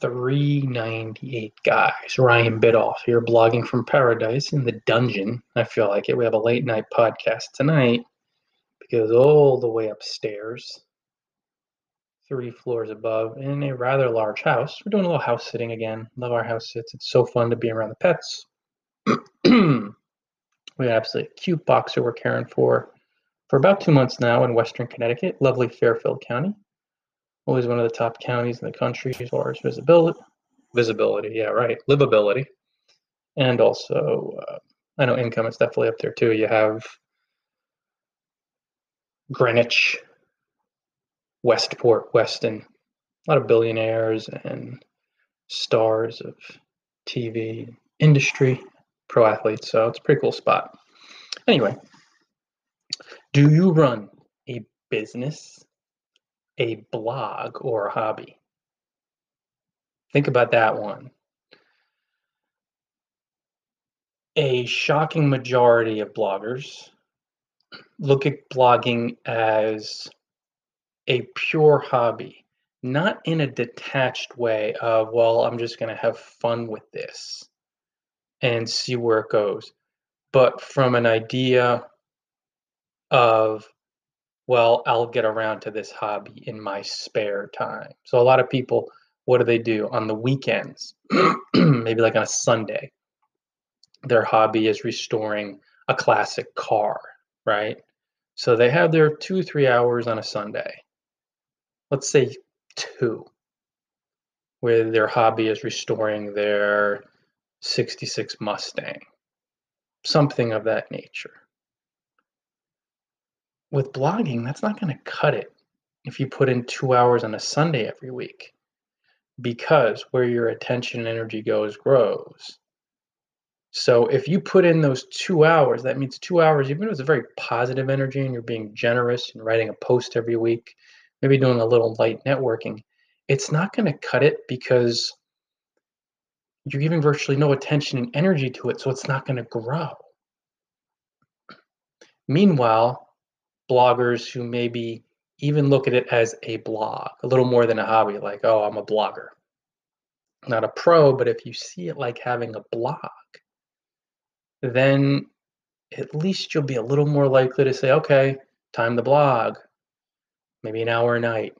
398 guys. Ryan Biddulph here, blogging from paradise in the dungeon. I feel like it. We have a late night podcast tonight because all the way upstairs, three floors above, in a rather large house. We're doing a little house sitting again. Love our house sits. It's so fun to be around the pets. we have absolutely cute boxer we're caring for for about two months now in Western Connecticut, lovely Fairfield County always one of the top counties in the country as far as visibility. Visibility, yeah, right. Livability, and also uh, I know income is definitely up there too. You have Greenwich, Westport, Weston, a lot of billionaires and stars of TV industry, pro athletes. So it's a pretty cool spot. Anyway, do you run a business a blog or a hobby? Think about that one. A shocking majority of bloggers look at blogging as a pure hobby, not in a detached way of, well, I'm just going to have fun with this and see where it goes, but from an idea of well, I'll get around to this hobby in my spare time. So a lot of people, what do they do on the weekends? Maybe like on a Sunday. Their hobby is restoring a classic car, right? So they have their two, three hours on a Sunday. Let's say two, where their hobby is restoring their 66 Mustang, something of that nature with blogging, that's not going to cut it if you put in two hours on a Sunday every week because where your attention and energy goes grows. So if you put in those two hours, that means two hours, even if it's a very positive energy and you're being generous and writing a post every week, maybe doing a little light networking, it's not going to cut it because you're giving virtually no attention and energy to it, so it's not going to grow. Meanwhile, bloggers who maybe even look at it as a blog, a little more than a hobby, like, oh, I'm a blogger. Not a pro, but if you see it like having a blog, then at least you'll be a little more likely to say, okay, time to blog. Maybe an hour a night,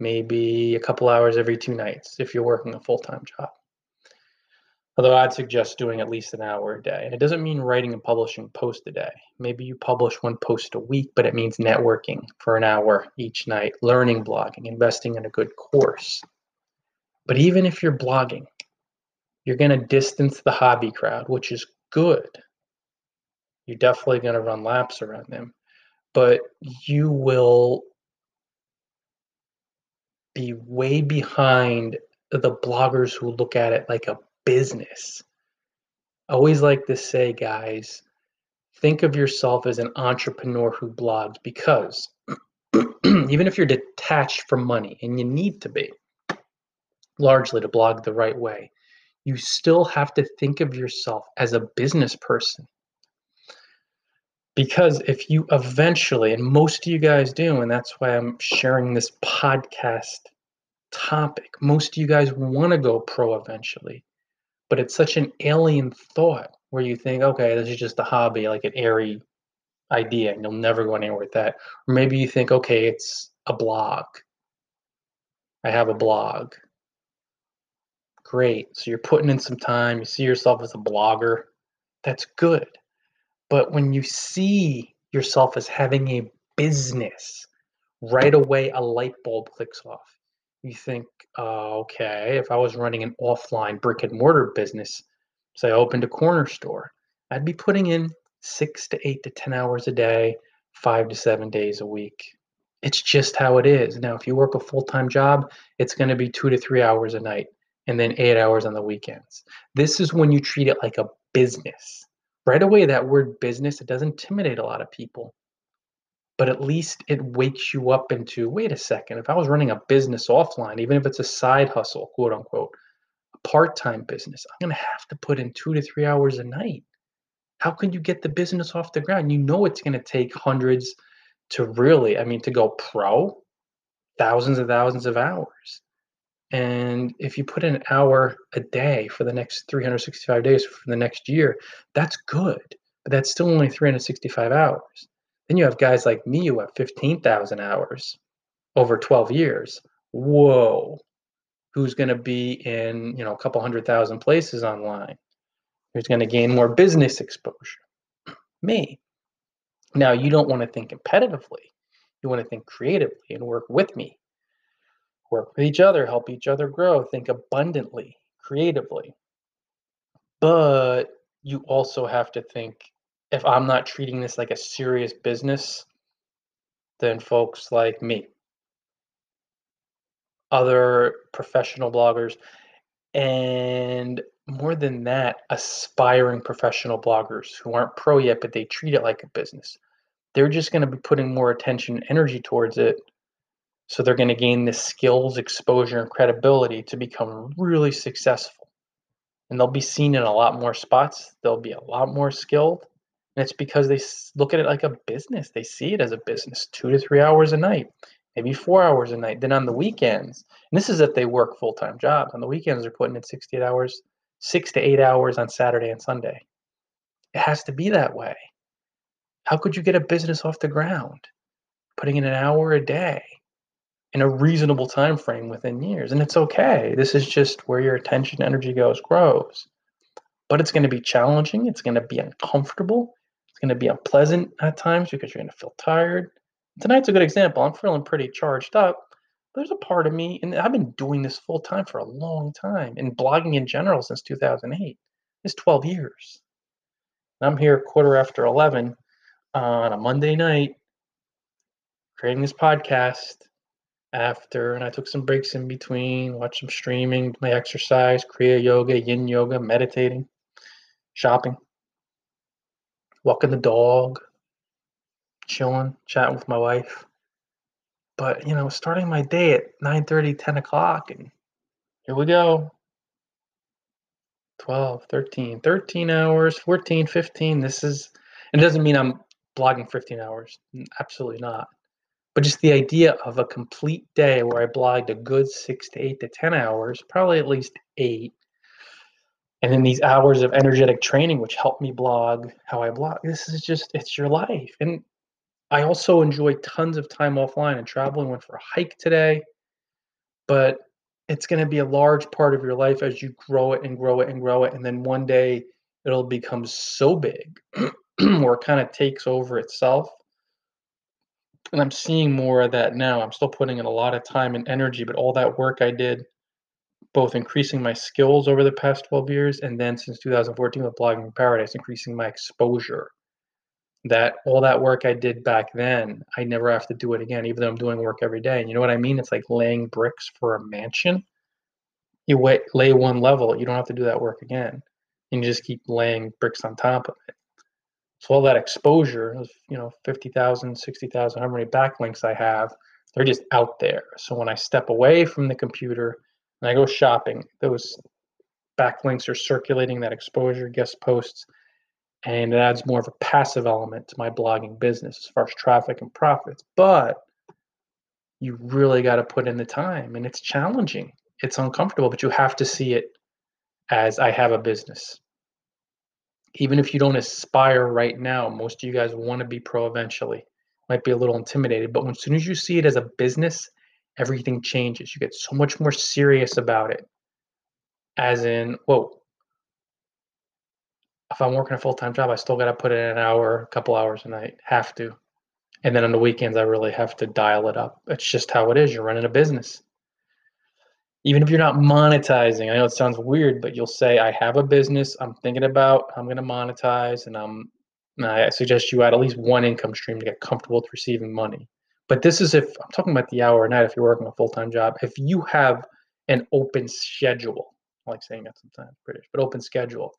maybe a couple hours every two nights if you're working a full time job. Although I'd suggest doing at least an hour a day. And it doesn't mean writing and publishing post a day. Maybe you publish one post a week, but it means networking for an hour each night, learning blogging, investing in a good course. But even if you're blogging, you're going to distance the hobby crowd, which is good. You're definitely going to run laps around them, but you will be way behind the bloggers who look at it like a business. I always like to say, guys, think of yourself as an entrepreneur who blogs because even if you're detached from money, and you need to be largely to blog the right way, you still have to think of yourself as a business person. Because if you eventually, and most of you guys do, and that's why I'm sharing this podcast topic, most of you guys want to go pro eventually but it's such an alien thought where you think, okay, this is just a hobby, like an airy idea, and you'll never go anywhere with that. Or maybe you think, okay, it's a blog. I have a blog. Great. So you're putting in some time, you see yourself as a blogger. That's good. But when you see yourself as having a business, right away a light bulb clicks off you think, uh, okay, if I was running an offline brick and mortar business, say I opened a corner store, I'd be putting in six to eight to 10 hours a day, five to seven days a week. It's just how it is. Now, if you work a full time job, it's going to be two to three hours a night and then eight hours on the weekends. This is when you treat it like a business. Right away, that word business, it does intimidate a lot of people but at least it wakes you up into wait a second if i was running a business offline even if it's a side hustle quote unquote a part-time business i'm going to have to put in two to three hours a night how can you get the business off the ground you know it's going to take hundreds to really i mean to go pro thousands and thousands of hours And if you put in an hour a day for the next 365 days for the next year, that's good. But that's still only 365 hours. Then you have guys like me who have 15,000 hours over 12 years. Whoa. Who's going to be in, you know, a couple hundred thousand places online? Who's going to gain more business exposure? Me. Now, you don't want to think competitively. You want to think creatively and work with me. Work with each other, help each other grow, think abundantly, creatively. But you also have to think if I'm not treating this like a serious business, then folks like me, other professional bloggers, and more than that, aspiring professional bloggers who aren't pro yet, but they treat it like a business. They're just going to be putting more attention and energy towards it. So they're going to gain the skills, exposure, and credibility to become really successful. And they'll be seen in a lot more spots. They'll be a lot more skilled. And it's because they look at it like a business. They see it as a business, two to three hours a night, maybe four hours a night. Then on the weekends, and this is if they work full time jobs. On the weekends, they're putting in 68 hours six to eight hours on Saturday and Sunday. It has to be that way. How could you get a business off the ground? Putting in an hour a day in a reasonable time frame within years. And it's okay. This is just where your attention energy goes, grows. But it's going to be challenging. It's going to be uncomfortable. It's going to be unpleasant at times because you're going to feel tired. Tonight's a good example. I'm feeling pretty charged up there's a part of me, and I've been doing this full time for a long time, and blogging in general since 2008. It's 12 years. And I'm here quarter after 11 on a Monday night creating this podcast after, and I took some breaks in between, watched some streaming, my exercise, Kriya Yoga, Yin Yoga, meditating, shopping, walking the dog, chilling, chatting with my wife. But, you know, starting my day at 9:30, 10 o'clock, and here we go. 12, 13, 13 hours, 14, 15. This is, it doesn't mean I'm blogging 15 hours. Absolutely not. But just the idea of a complete day where I blogged a good six to eight to 10 hours, probably at least eight. And then these hours of energetic training, which help me blog how I blog. This is just, it's your life. And I also enjoy tons of time offline and traveling. Went for a hike today, but it's going to be a large part of your life as you grow it and grow it and grow it, and then one day it'll become so big, it kind of takes over itself. And I'm seeing more of that now. I'm still putting in a lot of time and energy, but all that work I did, both increasing my skills over the past 12 years, and then since 2014 with Blogging Paradise, increasing my exposure that all that work I did back then, I never have to do it again, even though I'm doing work every day. And you know what I mean? It's like laying bricks for a mansion. You wait, lay one level, you don't have to do that work again. And you just keep laying bricks on top of it. So all that exposure, of you know, 50,000, 60,000, how many backlinks I have, they're just out there. So when I step away from the computer and I go shopping, those backlinks are circulating that exposure, guest posts, and it adds more of a passive element to my blogging business as far as traffic and profits. But you really got to put in the time, and it's challenging. It's uncomfortable, but you have to see it as I have a business. Even if you don't aspire right now, most of you guys want to be pro eventually. Might be a little intimidated, but as soon as you see it as a business, everything changes. You get so much more serious about it. As in, whoa, if I'm working a full time job, I still got to put in an hour, a couple hours a night. Have to. And then on the weekends, I really have to dial it up. It's just how it is. You're running a business. Even if you're not monetizing, I know it sounds weird, but you'll say, I have a business I'm thinking about, I'm going to monetize, and I'm I suggest you add at least one income stream to get comfortable with receiving money. But this is if I'm talking about the hour a night, if you're working a full time job, if you have an open schedule, I like saying that sometimes, British, but open schedule,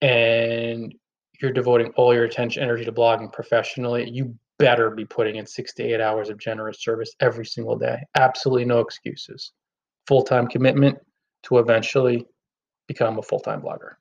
and you're devoting all your attention energy to blogging professionally, you better be putting in six to eight hours of generous service every single day. Absolutely no excuses. Full time commitment to eventually become a full time blogger.